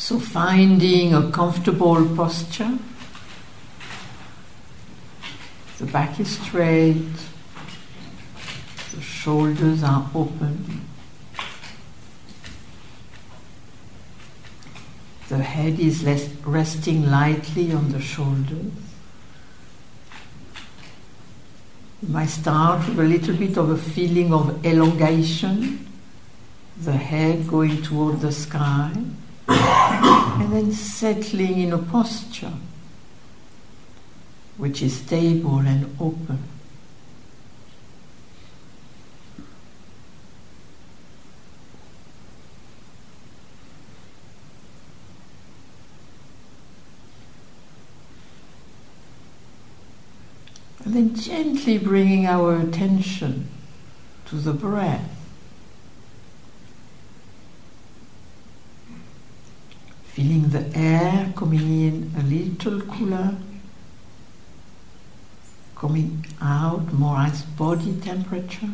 So, finding a comfortable posture, the back is straight, the shoulders are open, the head is resting lightly on the shoulders. You might start with a little bit of a feeling of elongation, the head going toward the sky and then settling in a posture which is stable and open. And then gently bringing our attention to the breath. Feeling the air coming in a little cooler, coming out more as body temperature.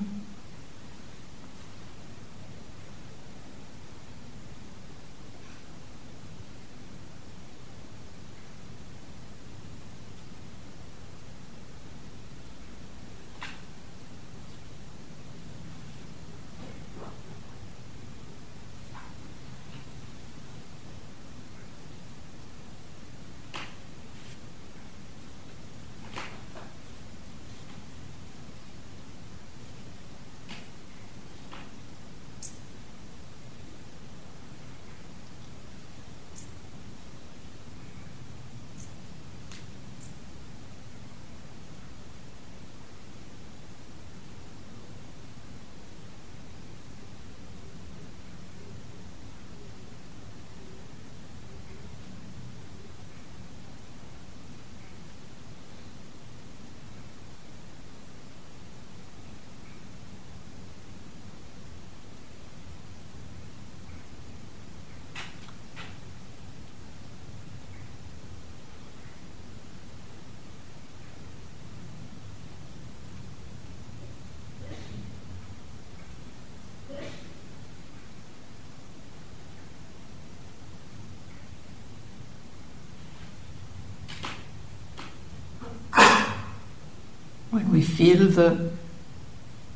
When we feel the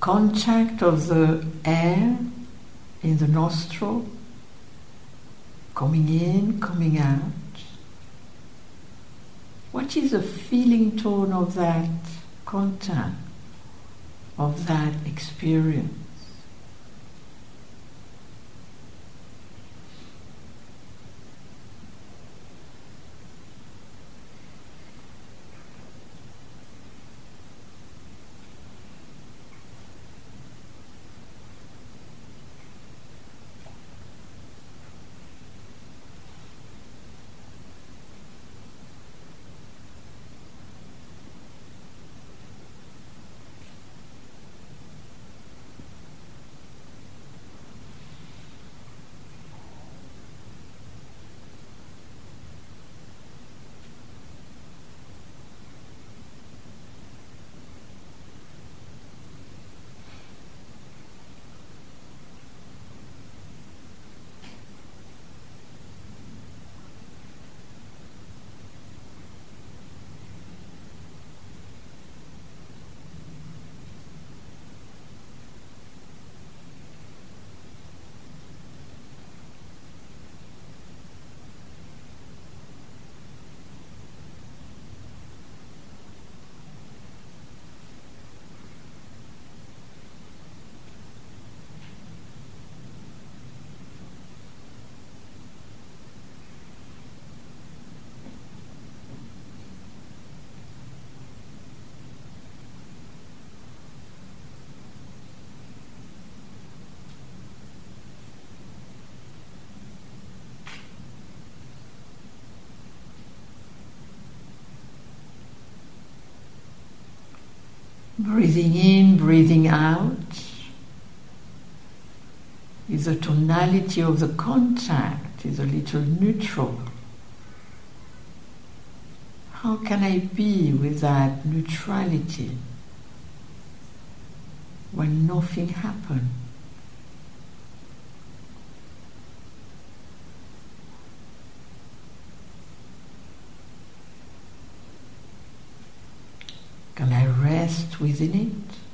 contact of the air in the nostril, coming in, coming out. What is the feeling tone of that contact, of that experience? Breathing in, breathing out is the tonality of the contact, is a little neutral. How can I be with that neutrality when nothing happens? Can I rest within it?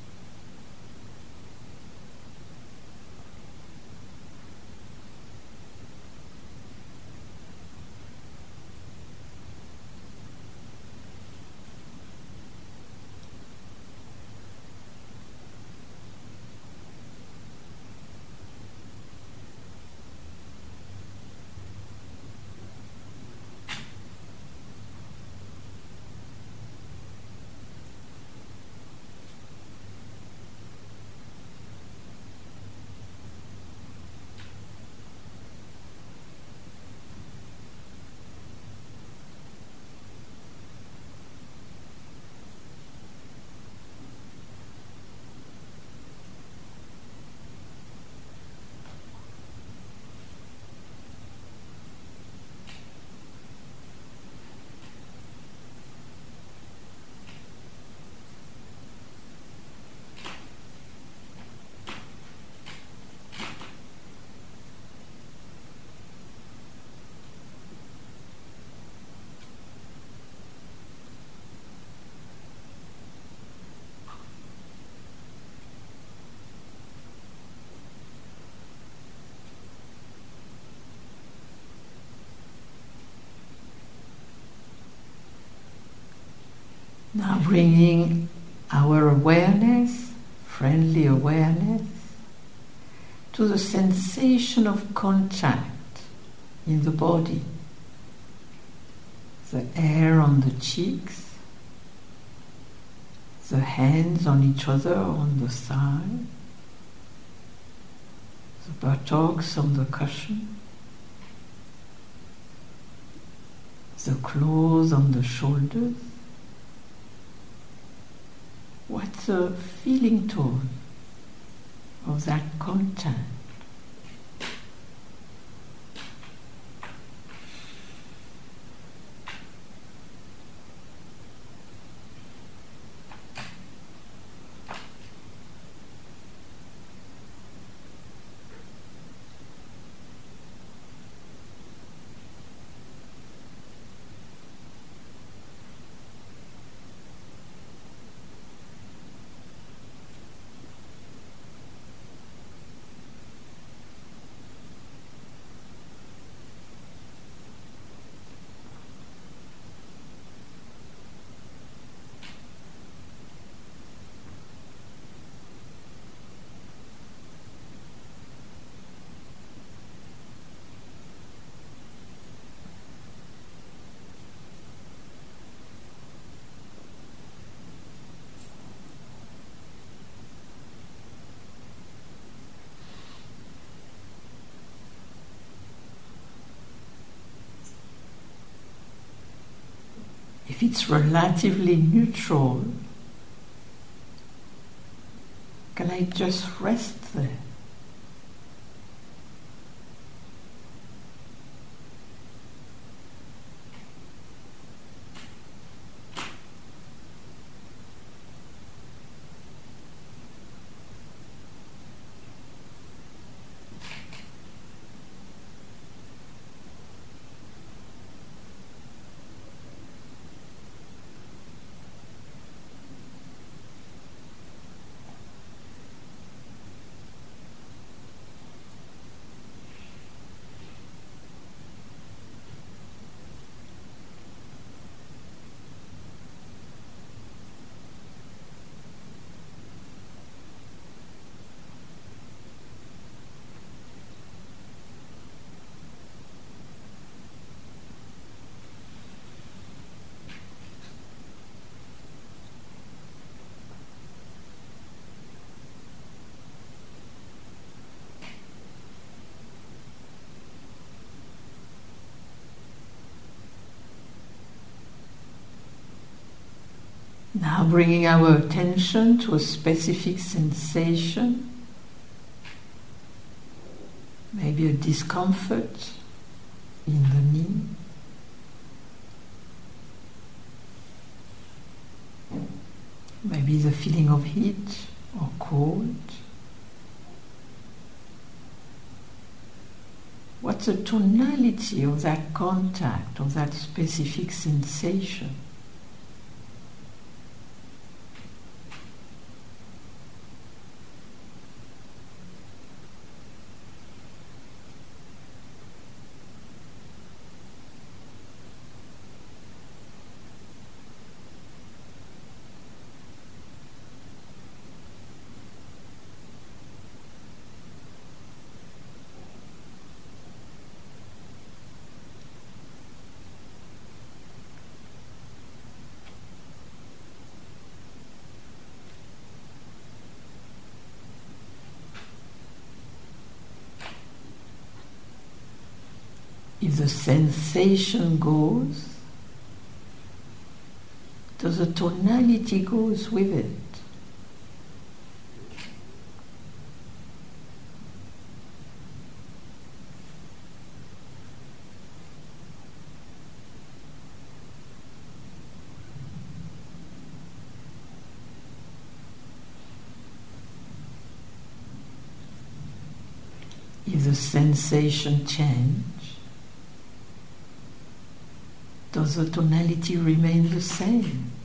Now bringing our awareness, friendly awareness, to the sensation of contact in the body. The air on the cheeks, the hands on each other on the thigh, the buttocks on the cushion, the claws on the shoulders. What's the feeling tone of that contact? If it's relatively neutral, can I just rest there? Now bringing our attention to a specific sensation, maybe a discomfort in the knee. Maybe the feeling of heat or cold. What's the tonality of that contact, of that specific sensation? If the sensation goes, does the tonality goes with it? If the sensation change, does the tonality remain the same?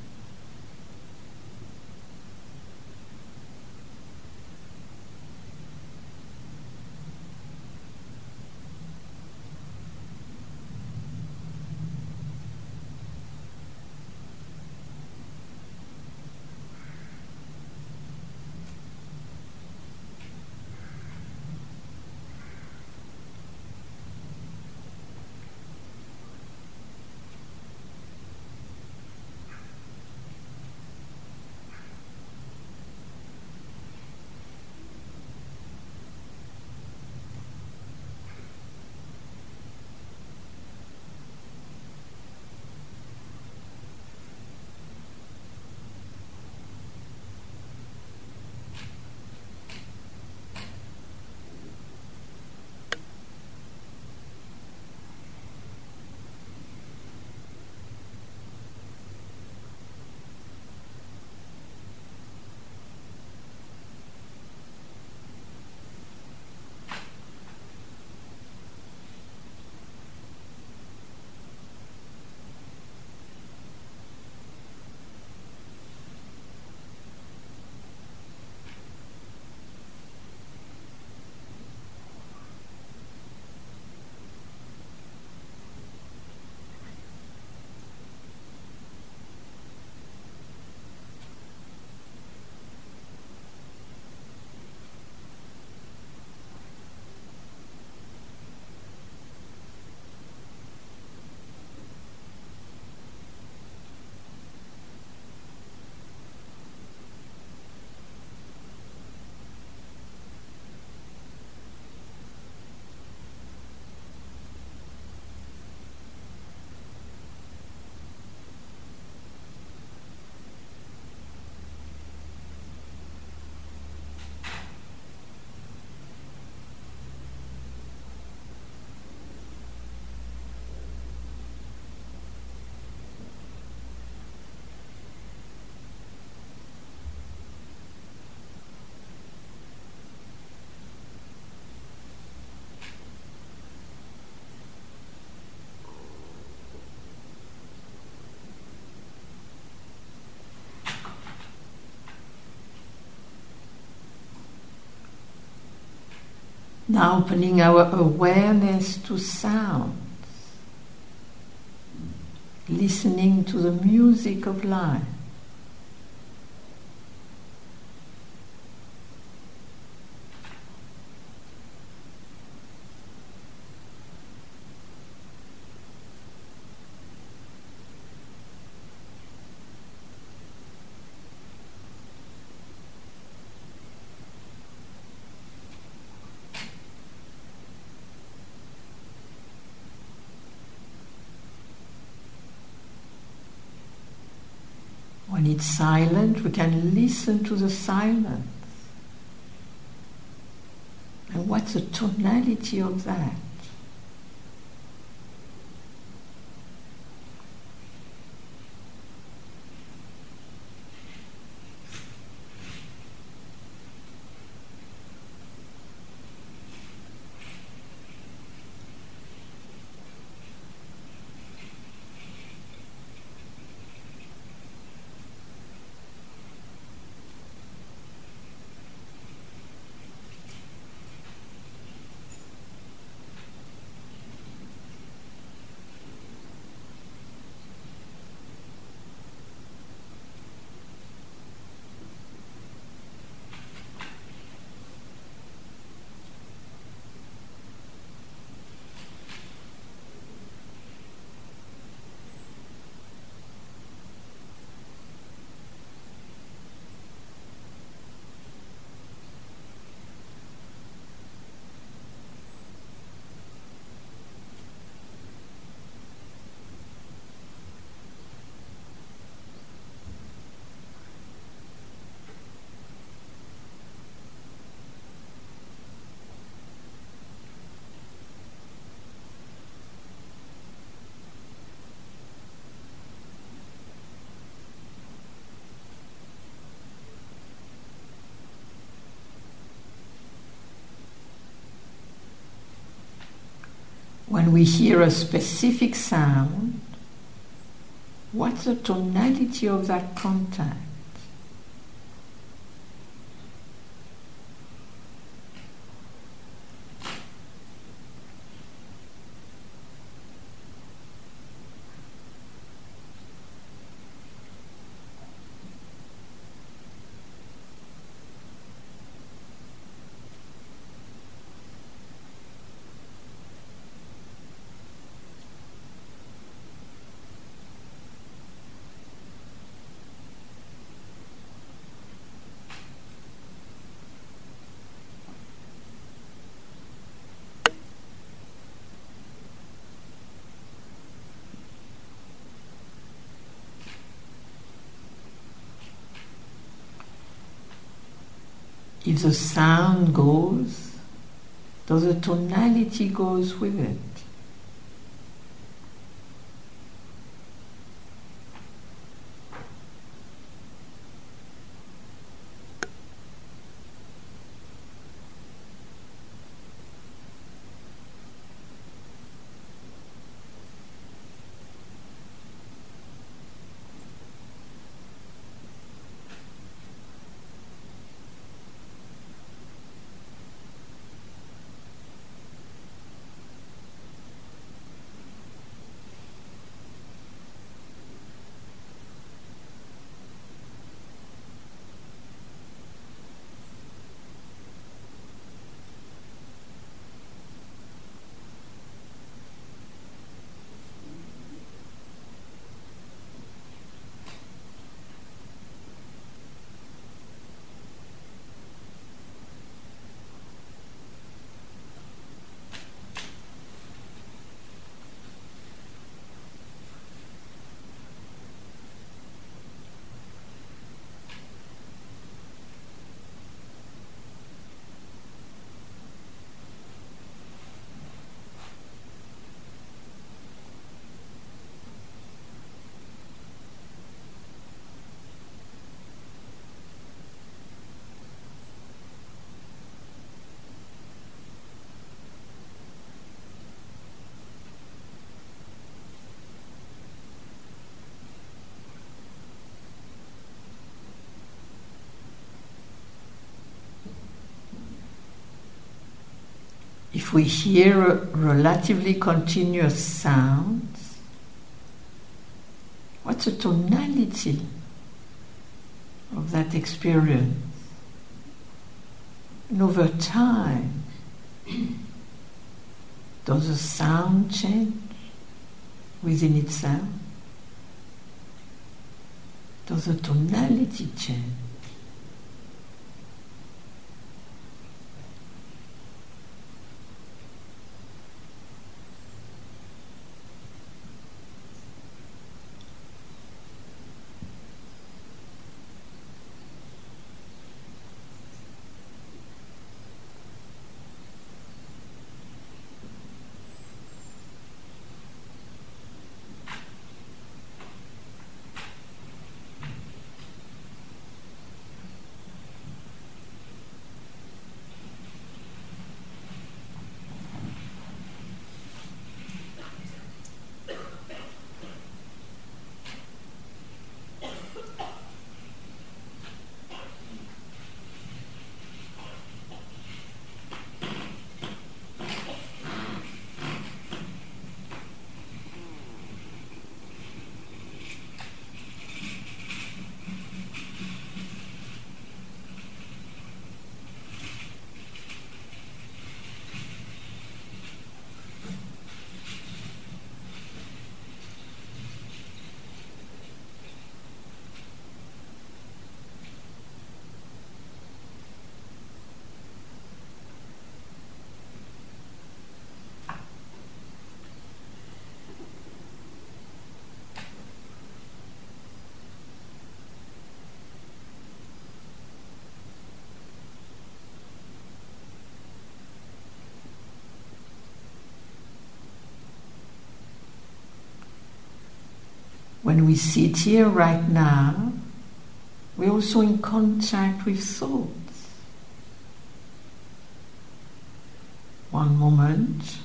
Now opening our awareness to sounds, listening to the music of life. When it's silent, we can listen to the silence. And what's the tonality of that? When we hear a specific sound, what's the tonality of that contact? If the sound goes, does the tonality goes with it? If we hear a relatively continuous sounds, what's the tonality of that experience? And over time, does the sound change within itself? Does the tonality change? When we sit here right now, we're also in contact with thoughts. One moment,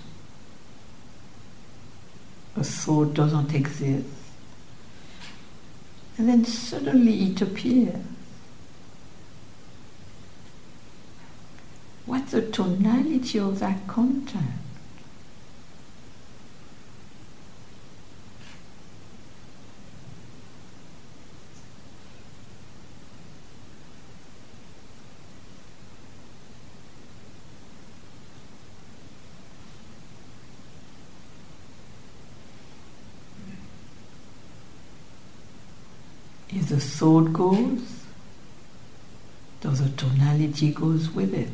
a thought doesn't exist. And then suddenly it appears. What's the tonality of that contact? If the thought goes, does the tonality goes with it?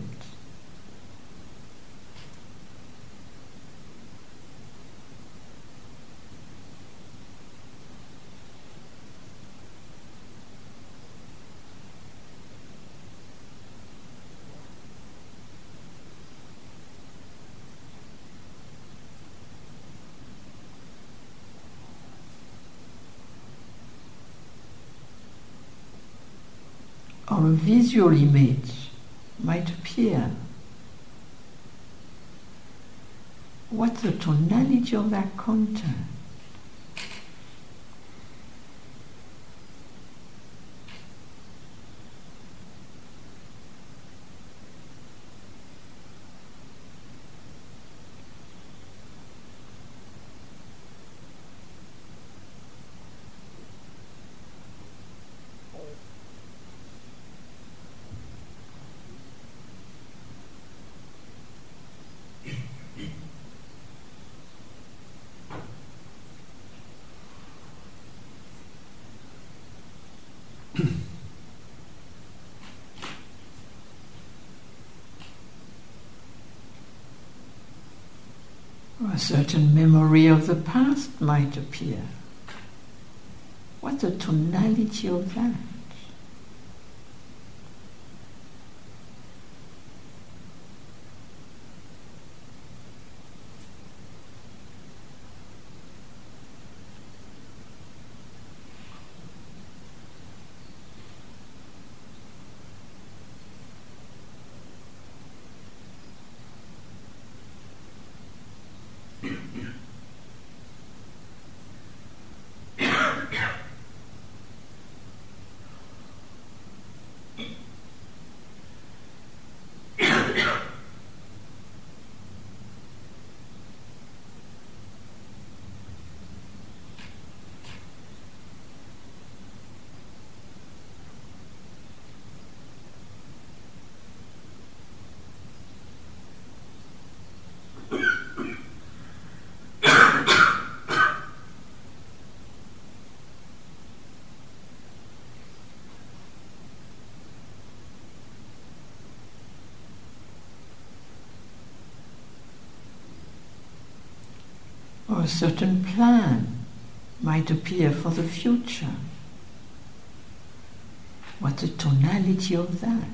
or a visual image might appear. What's the tonality of that content? A certain memory of the past might appear. What's the tonality of that? Or a certain plan might appear for the future. What's the tonality of that?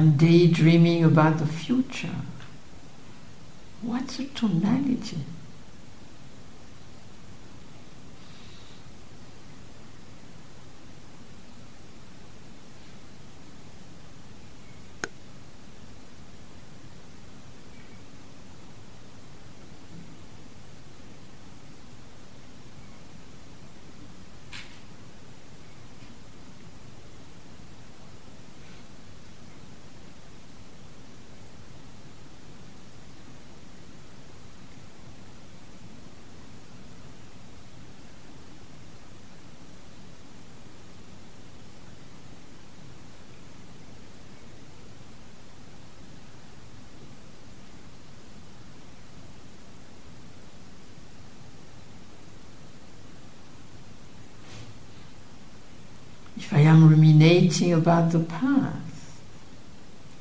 If I am daydreaming about the future, what's the tonality? Ruminating about the past,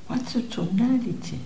what's the tonality?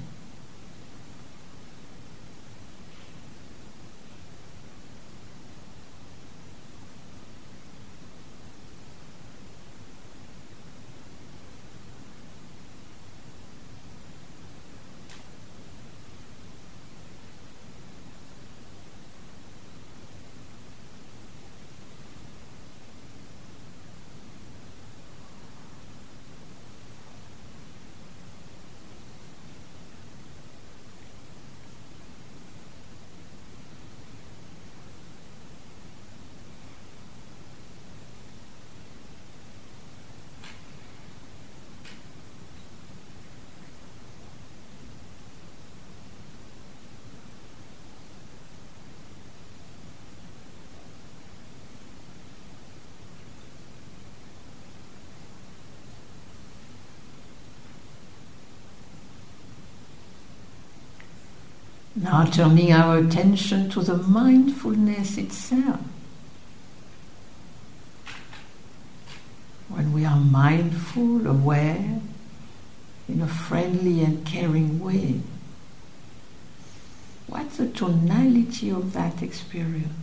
Now turning our attention to the mindfulness itself. When we are mindful, aware, in a friendly and caring way, what's the tonality of that experience?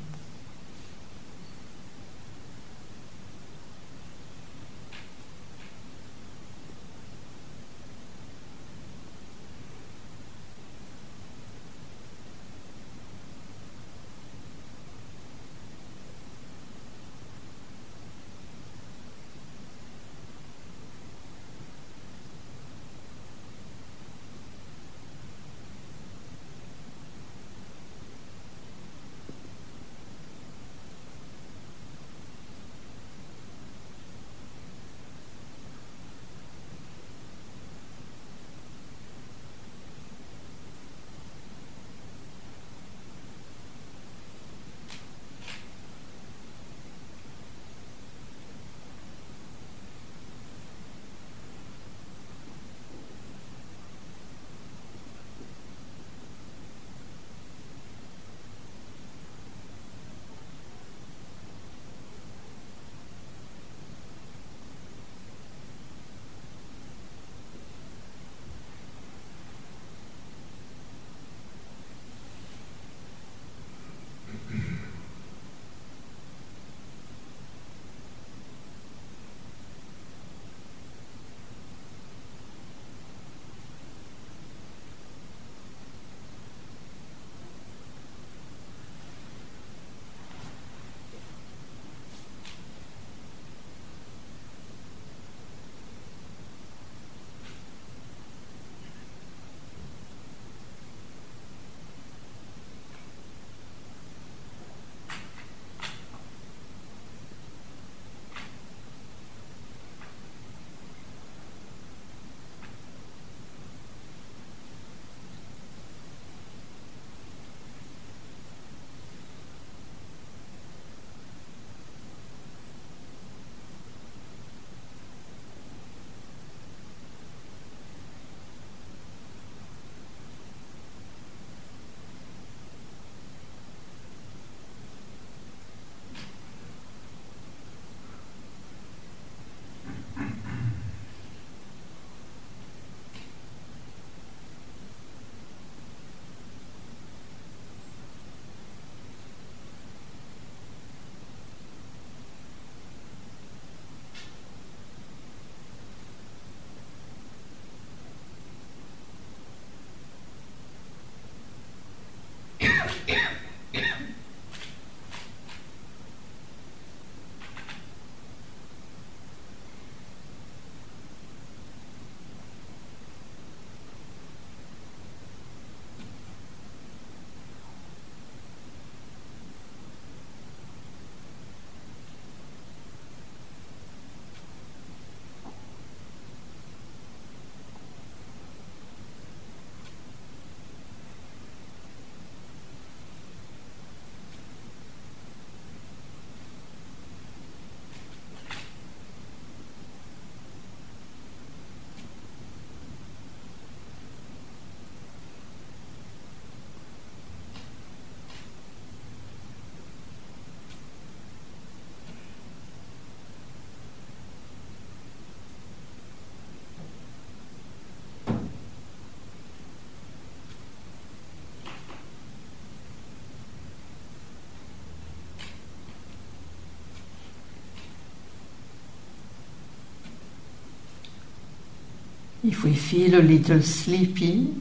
If we feel a little sleepy,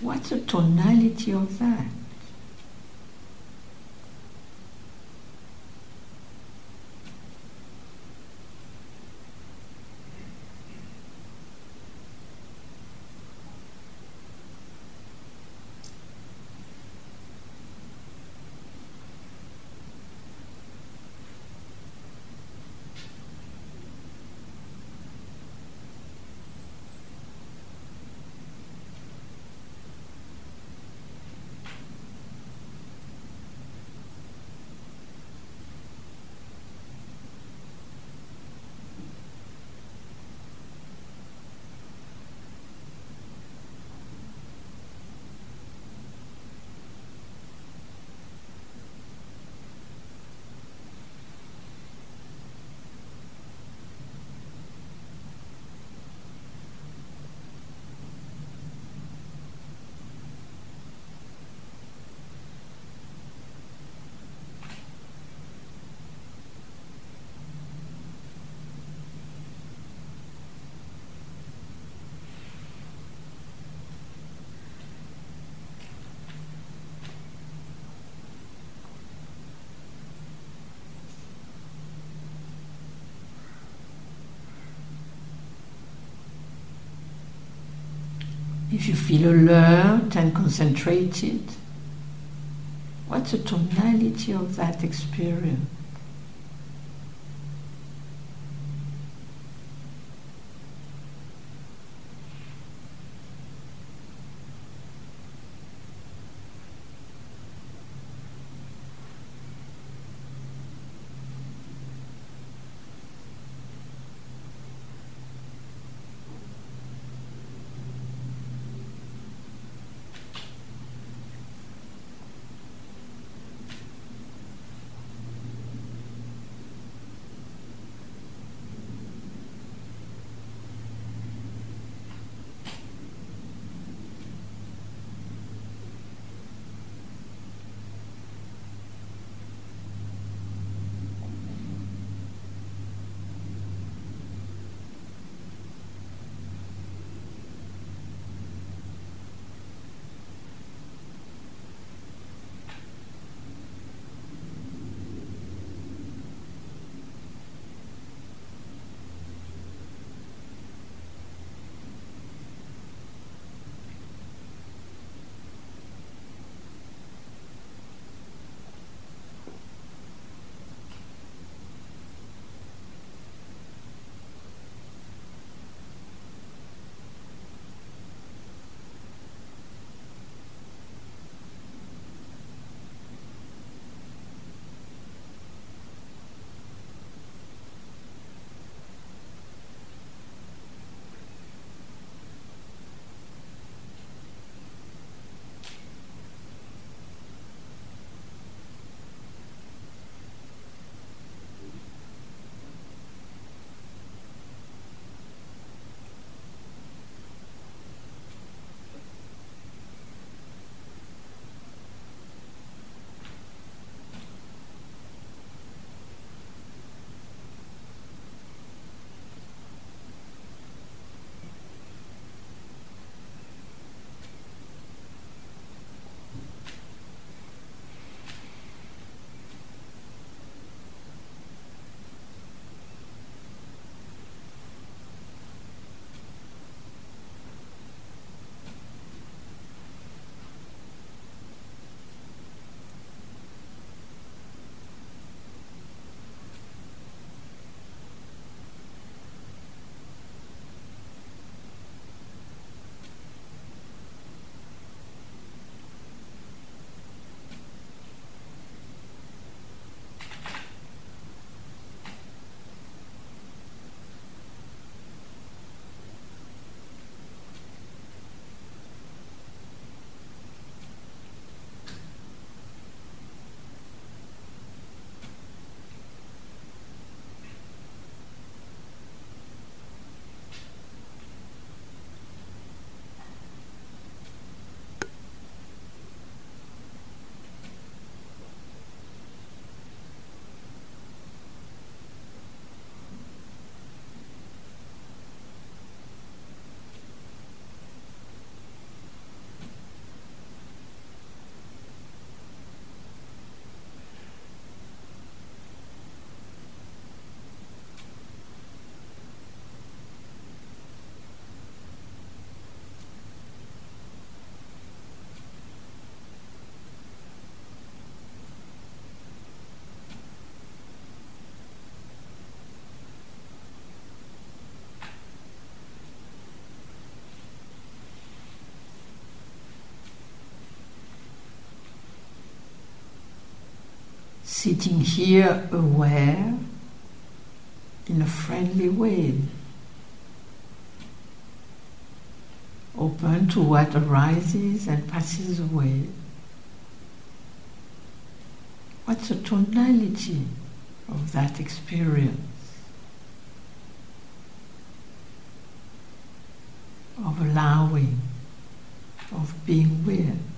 what's the tonality of that? If you feel alert and concentrated, what's the tonality of that experience? Sitting here aware in a friendly way, open to what arises and passes away. What's the tonality of that experience? Of allowing, of being with.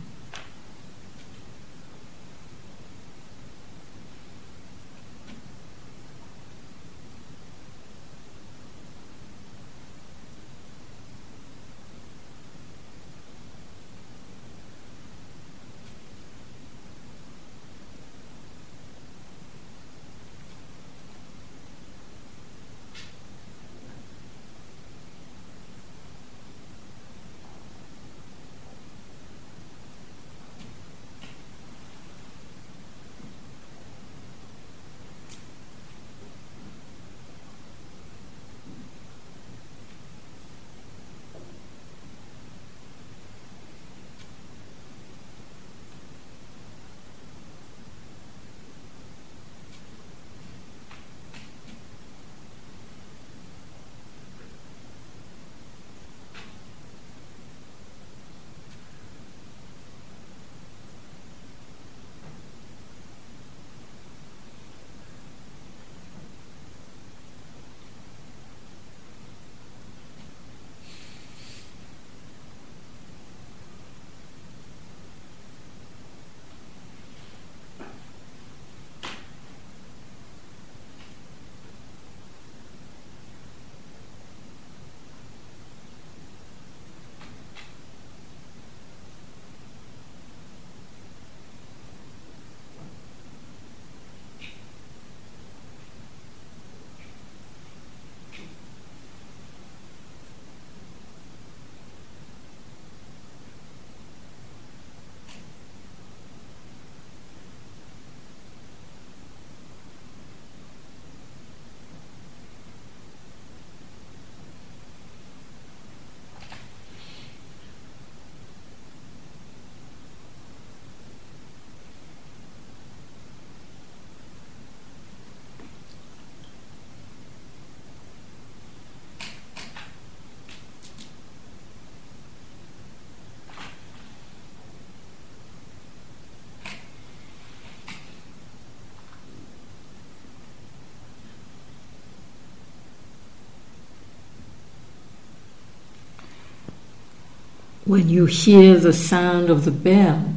When you hear the sound of the bell,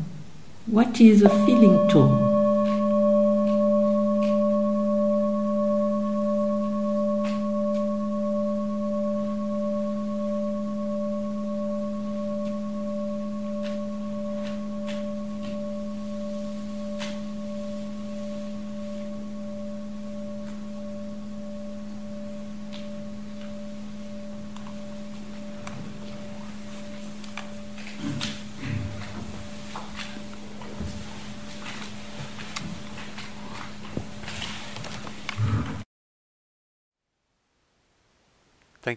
what is the feeling tone?